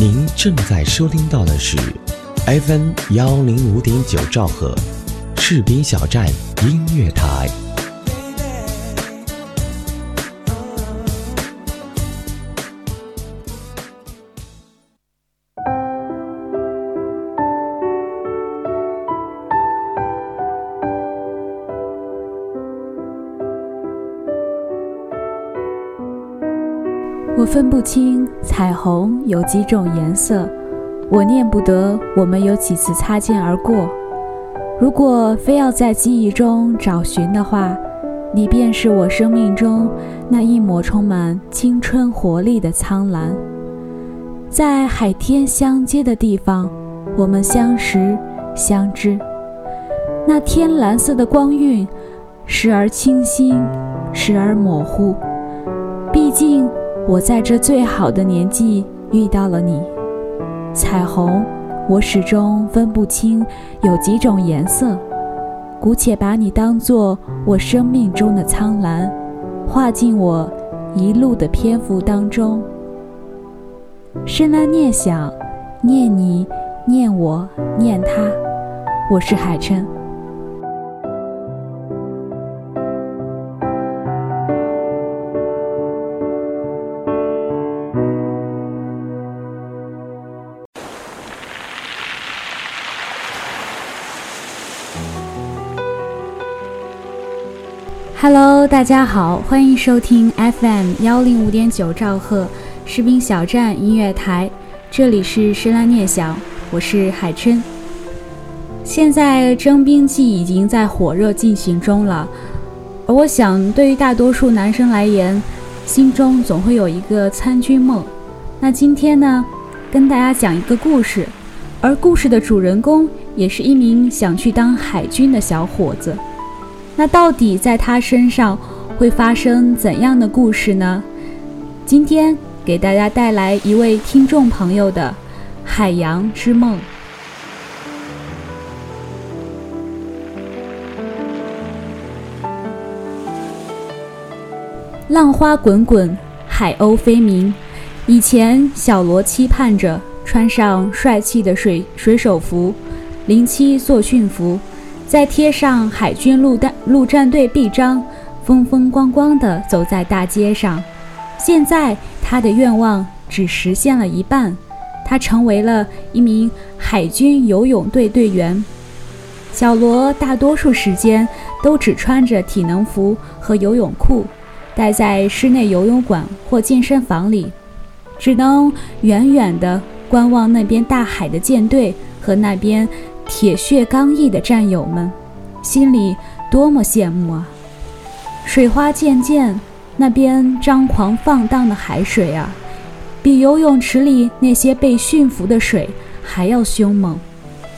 您正在收听到的是 FM 幺零五点九兆赫，赤兵小站音乐台。分不清彩虹有几种颜色，我念不得我们有几次擦肩而过。如果非要在记忆中找寻的话，你便是我生命中那一抹充满青春活力的苍蓝。在海天相接的地方，我们相识相知。那天蓝色的光晕，时而清新，时而模糊。毕竟。我在这最好的年纪遇到了你，彩虹，我始终分不清有几种颜色，姑且把你当作我生命中的苍蓝，画进我一路的篇幅当中。深蓝念想，念你，念我，念他，我是海琛。Hello，大家好，欢迎收听 FM 幺零五点九兆赫士兵小站音乐台，这里是深蓝念想，我是海琛。现在征兵季已经在火热进行中了，而我想对于大多数男生来言，心中总会有一个参军梦。那今天呢，跟大家讲一个故事，而故事的主人公也是一名想去当海军的小伙子。那到底在他身上会发生怎样的故事呢？今天给大家带来一位听众朋友的《海洋之梦》。浪花滚滚，海鸥飞鸣。以前，小罗期盼着穿上帅气的水水手服，零七作训服。再贴上海军陆战陆战队臂章，风风光光地走在大街上。现在他的愿望只实现了一半，他成为了一名海军游泳队队员。小罗大多数时间都只穿着体能服和游泳裤，待在室内游泳馆或健身房里，只能远远地观望那边大海的舰队和那边。铁血刚毅的战友们，心里多么羡慕啊！水花溅溅，那边张狂放荡的海水啊，比游泳池里那些被驯服的水还要凶猛，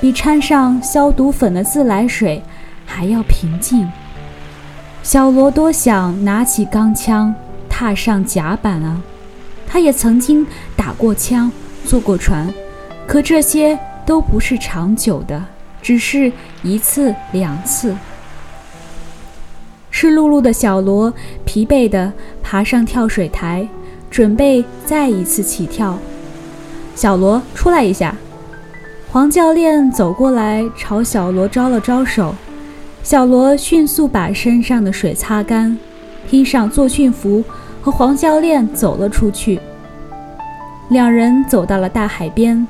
比掺上消毒粉的自来水还要平静。小罗多想拿起钢枪，踏上甲板啊！他也曾经打过枪，坐过船，可这些。都不是长久的，只是一次两次。湿漉漉的小罗疲惫地爬上跳水台，准备再一次起跳。小罗，出来一下！黄教练走过来，朝小罗招了招手。小罗迅速把身上的水擦干，披上作训服，和黄教练走了出去。两人走到了大海边。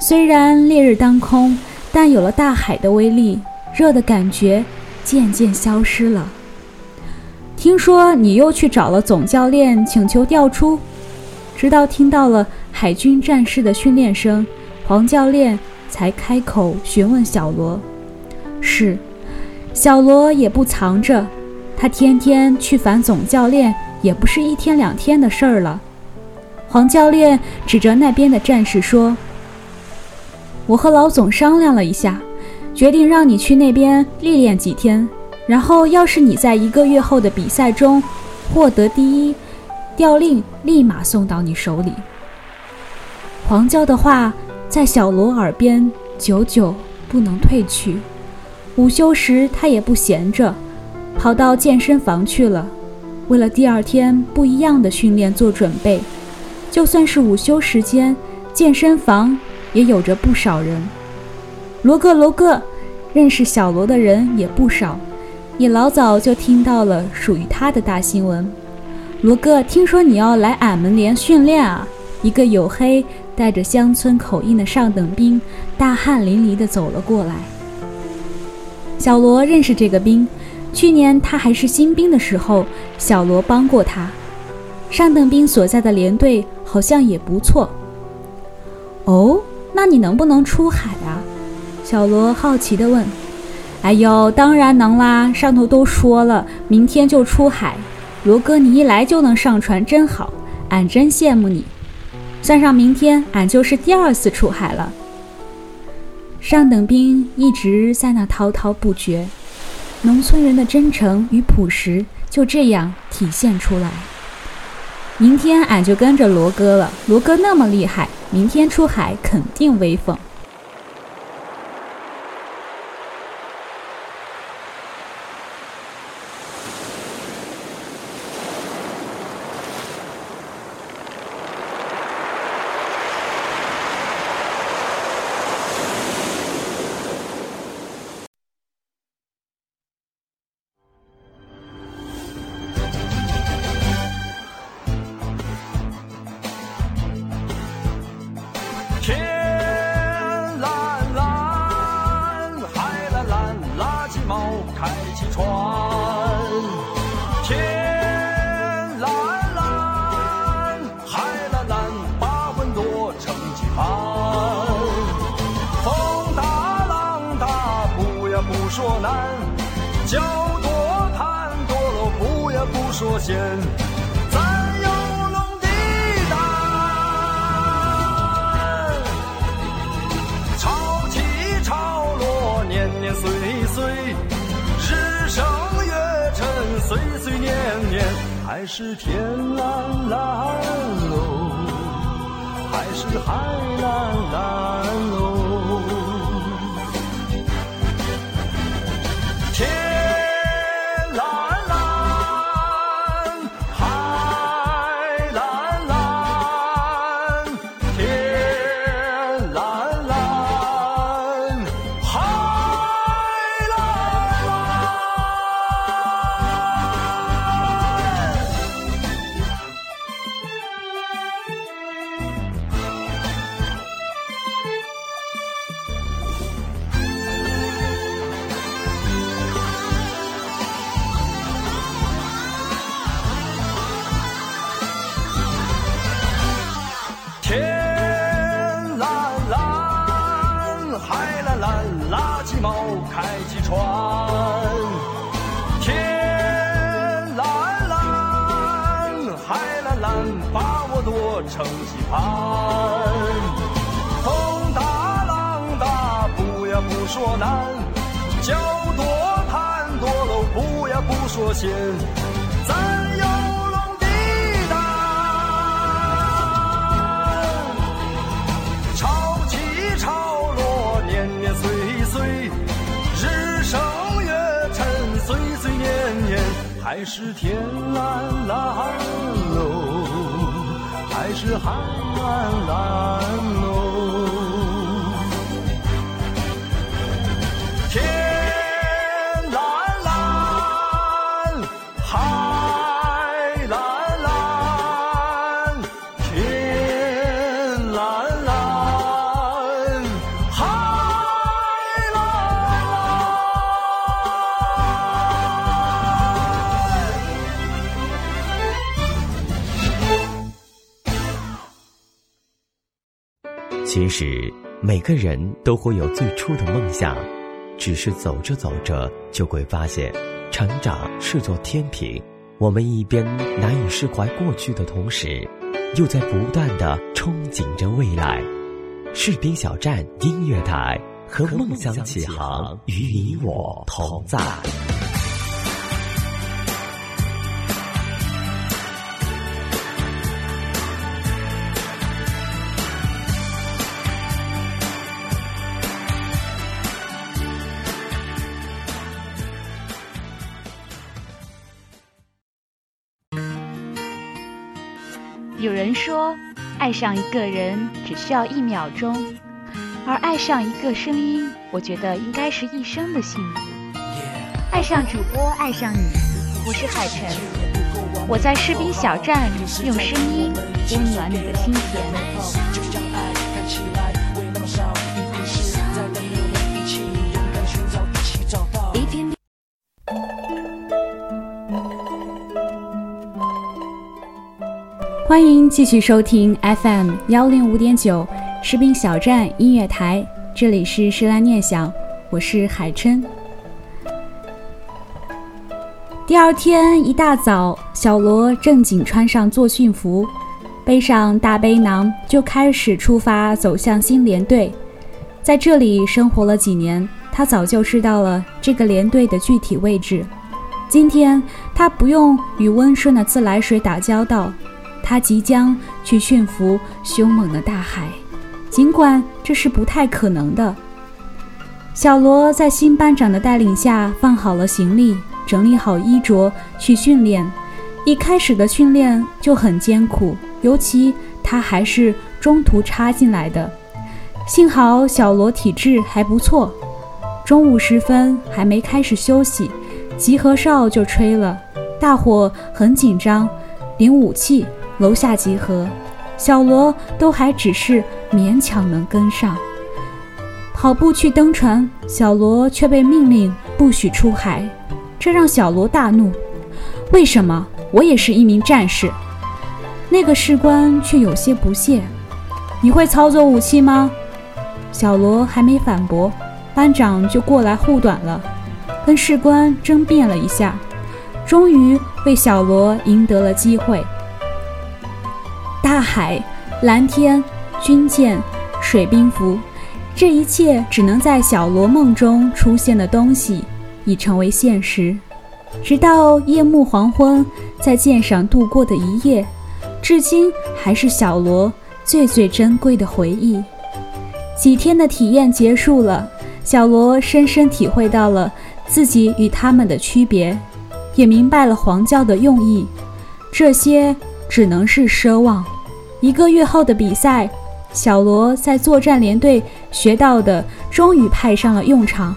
虽然烈日当空，但有了大海的威力，热的感觉渐渐消失了。听说你又去找了总教练，请求调出。直到听到了海军战士的训练声，黄教练才开口询问小罗：“是。”小罗也不藏着，他天天去烦总教练，也不是一天两天的事儿了。黄教练指着那边的战士说。我和老总商量了一下，决定让你去那边历练几天，然后要是你在一个月后的比赛中获得第一，调令立马送到你手里。黄教的话在小罗耳边久久不能褪去。午休时他也不闲着，跑到健身房去了，为了第二天不一样的训练做准备。就算是午休时间。健身房也有着不少人。罗哥，罗哥，认识小罗的人也不少，也老早就听到了属于他的大新闻。罗哥，听说你要来俺们连训练啊？一个黝黑、带着乡村口音的上等兵，大汗淋漓地走了过来。小罗认识这个兵，去年他还是新兵的时候，小罗帮过他。上等兵所在的连队好像也不错。哦，那你能不能出海啊？小罗好奇地问。哎呦，当然能啦！上头都说了，明天就出海。罗哥，你一来就能上船，真好，俺真羡慕你。算上明天，俺就是第二次出海了。上等兵一直在那滔滔不绝，农村人的真诚与朴实就这样体现出来。明天俺就跟着罗哥了，罗哥那么厉害，明天出海肯定威风。说闲，咱有龙的胆，潮起潮落，年年岁岁，日升月沉，岁岁年年，还是天蓝蓝喽，还是海蓝蓝喽。还是天蓝蓝喽。还是海蓝蓝喽。其实每个人都会有最初的梦想，只是走着走着就会发现，成长是座天平。我们一边难以释怀过去的同时，又在不断的憧憬着未来。士兵小站音乐台和梦想起航，与你我同在。有人说，爱上一个人只需要一秒钟，而爱上一个声音，我觉得应该是一生的幸福。爱上主播，爱上你，我是海晨，我在士兵小站用声音温暖你的心田。欢迎继续收听 FM 幺零五点九士兵小站音乐台，这里是诗兰念想，我是海琛。第二天一大早，小罗正经穿上作训服，背上大背囊，就开始出发走向新连队。在这里生活了几年，他早就知道了这个连队的具体位置。今天他不用与温顺的自来水打交道，他即将去驯服凶猛的大海，尽管这是不太可能的。小罗在新班长的带领下放好了行李。整理好衣着去训练，一开始的训练就很艰苦，尤其他还是中途插进来的。幸好小罗体质还不错。中午时分还没开始休息，集合哨就吹了，大伙很紧张，领武器，楼下集合。小罗都还只是勉强能跟上。跑步去登船，小罗却被命令不许出海。这让小罗大怒，为什么我也是一名战士？那个士官却有些不屑：“你会操作武器吗？”小罗还没反驳，班长就过来护短了，跟士官争辩了一下，终于为小罗赢得了机会。大海、蓝天、军舰、水兵服，这一切只能在小罗梦中出现的东西。已成为现实，直到夜幕黄昏，在舰上度过的一夜，至今还是小罗最最珍贵的回忆。几天的体验结束了，小罗深深体会到了自己与他们的区别，也明白了黄教的用意。这些只能是奢望。一个月后的比赛，小罗在作战连队学到的终于派上了用场。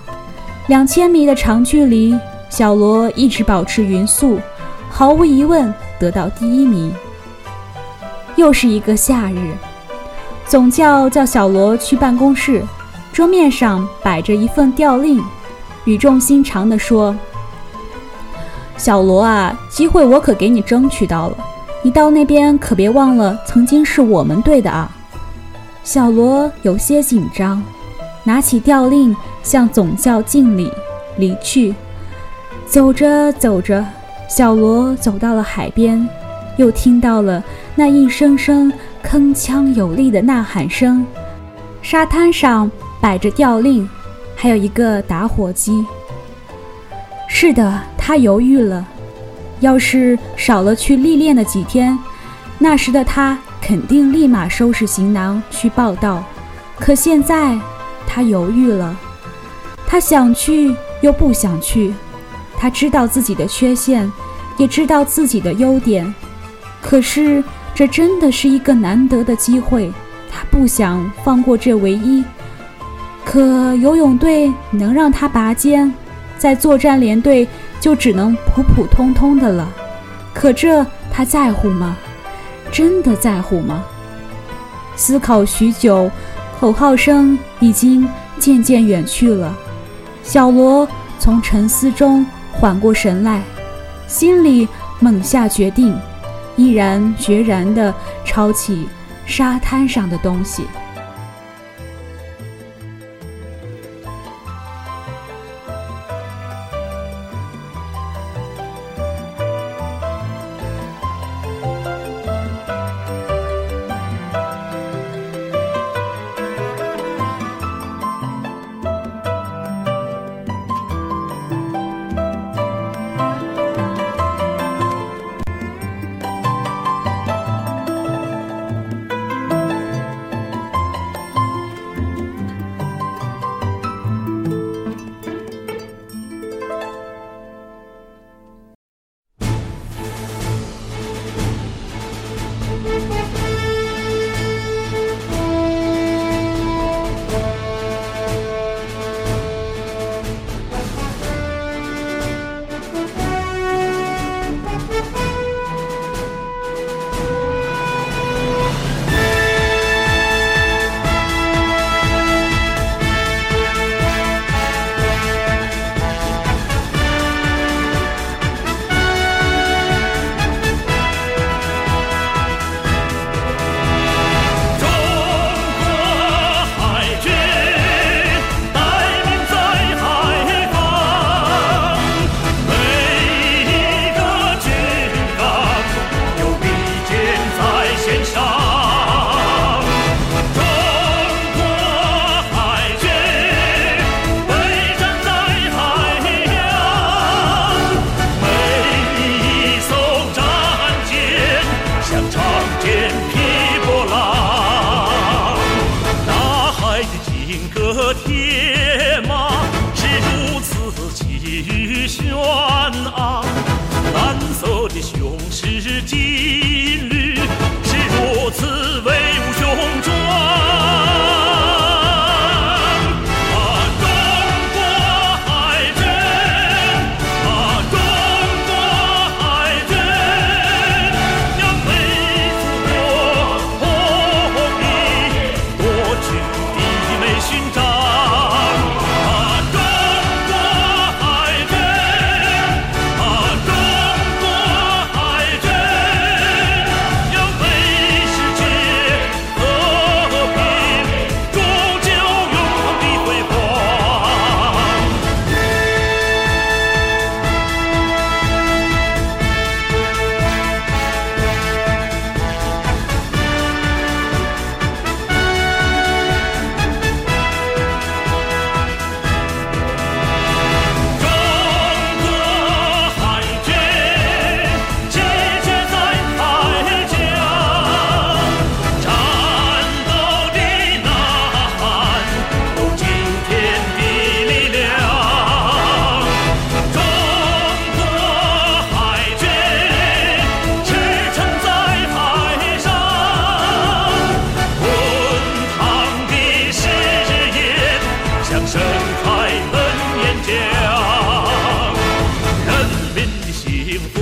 两千米的长距离，小罗一直保持匀速，毫无疑问得到第一名。又是一个夏日，总教叫小罗去办公室，桌面上摆着一份调令，语重心长地说：“小罗啊，机会我可给你争取到了，你到那边可别忘了曾经是我们队的啊。”小罗有些紧张，拿起调令。向总教敬礼，离去。走着走着，小罗走到了海边，又听到了那一声声铿锵有力的呐喊声。沙滩上摆着吊令，还有一个打火机。是的，他犹豫了。要是少了去历练的几天，那时的他肯定立马收拾行囊去报道。可现在，他犹豫了。他想去又不想去，他知道自己的缺陷，也知道自己的优点，可是这真的是一个难得的机会，他不想放过这唯一。可游泳队能让他拔尖，在作战连队就只能普普通通的了。可这他在乎吗？真的在乎吗？思考许久，口号声已经渐渐远去了。小罗从沉思中缓过神来，心里猛下决定，毅然决然地抄起沙滩上的东西。气宇轩昂，蓝色的雄狮脊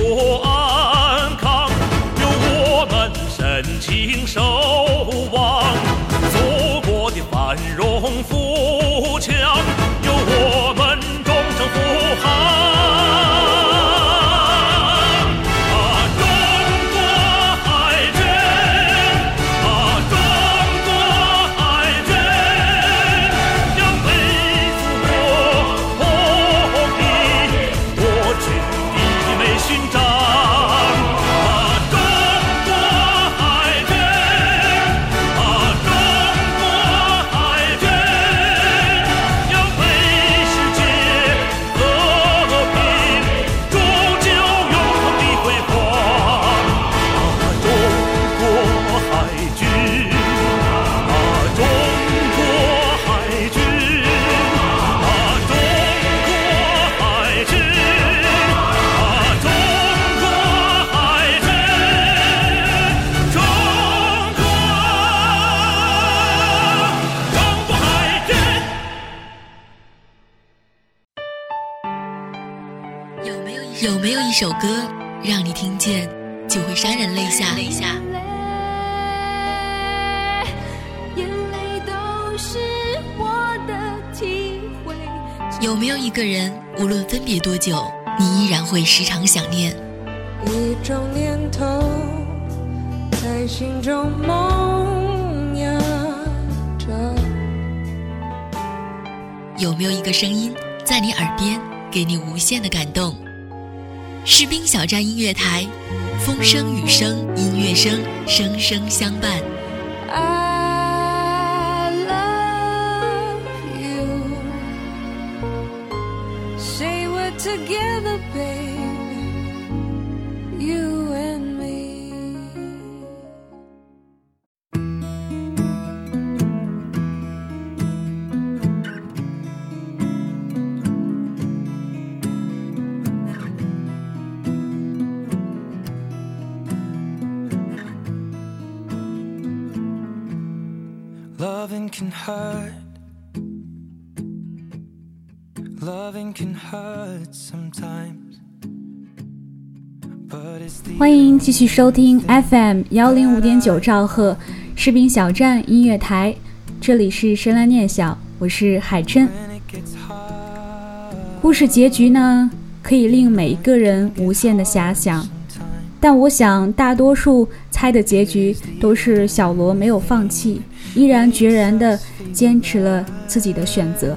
国安康，由我们深情守首歌让你听见就会潸然泪下？泪下。眼泪都是我的体会。有没有一个人，无论分别多久，你依然会时常想念？一种念头在心中萌芽着。有没有一个声音在你耳边，给你无限的感动？士兵小站音乐台，风声雨声音乐声，声声相伴。，Loving can hurt. Loving can hurt sometimes. But it's the 欢迎继续收听 FM 幺零五点九兆赫士兵小站音乐台，这里是深蓝念想，我是海珍。故事结局呢，可以令每一个人无限的遐想，但我想大多数猜的结局都是小罗没有放弃，毅然决然的坚持了自己的选择。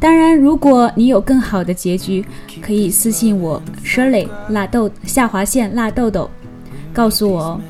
当然，如果你有更好的结局，可以私信我 Shirley 辣豆下划线辣豆豆，告诉我哦。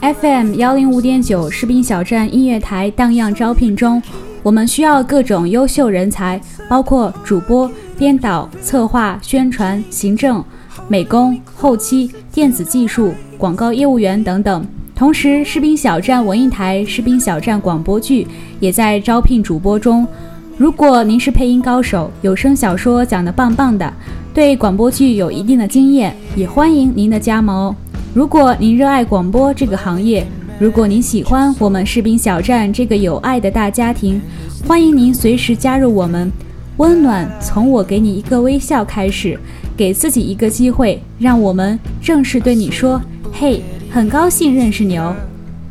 FM 幺零五点九士兵小站音乐台荡漾招聘中，我们需要各种优秀人才，包括主播。编导、策划、宣传、行政、美工、后期、电子技术、广告业务员等等。同时，士兵小站文艺台、士兵小站广播剧也在招聘主播中。如果您是配音高手，有声小说讲得棒棒的，对广播剧有一定的经验，也欢迎您的加盟。如果您热爱广播这个行业，如果您喜欢我们士兵小站这个有爱的大家庭，欢迎您随时加入我们。温暖从我给你一个微笑开始，给自己一个机会，让我们正式对你说：“嘿，很高兴认识你哦。”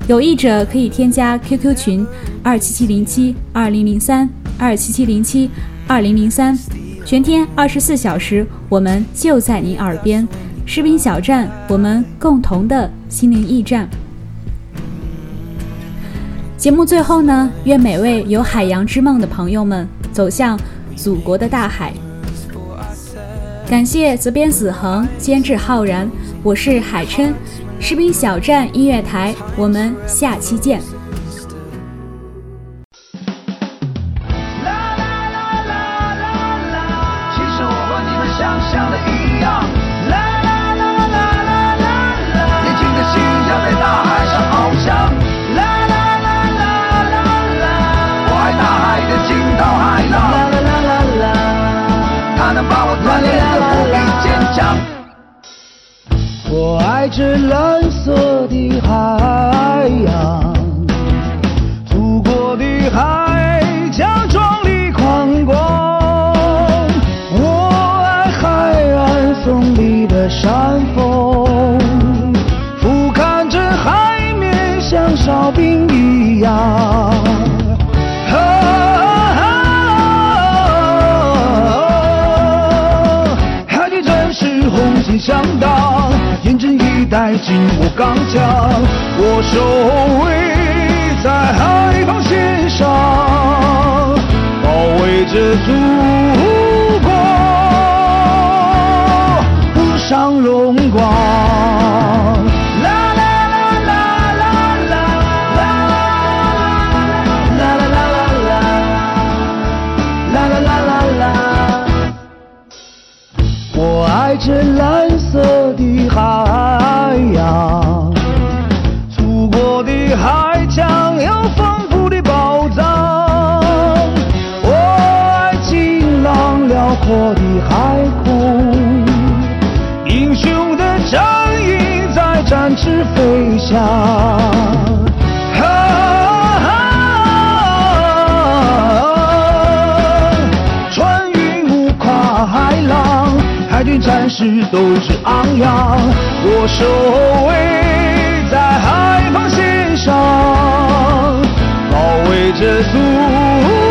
有意者可以添加 QQ 群二七七零七二零零三二七七零七二零零三，全天二十四小时，我们就在您耳边。士兵小站，我们共同的心灵驿站。节目最后呢，愿每位有海洋之梦的朋友们走向祖国的大海。感谢责编子恒，监制浩然，我是海琛，士兵小站音乐台，我们下期见。我爱这蓝色的海洋。祖国的海疆壮丽宽广，我爱海岸锋利的山峰，俯瞰着海面像哨兵一样。啊海底战士红心响当，严阵以待，紧握钢枪，我守卫在海。防线上，保卫着祖国无上荣光。啦啦啦啦啦啦啦啦啦啦啦啦啦啦啦啦啦！我爱着蓝。展翅飞翔，穿云雾，跨海浪，海军战士斗志昂扬。我守卫在海防线上，保卫着祖国。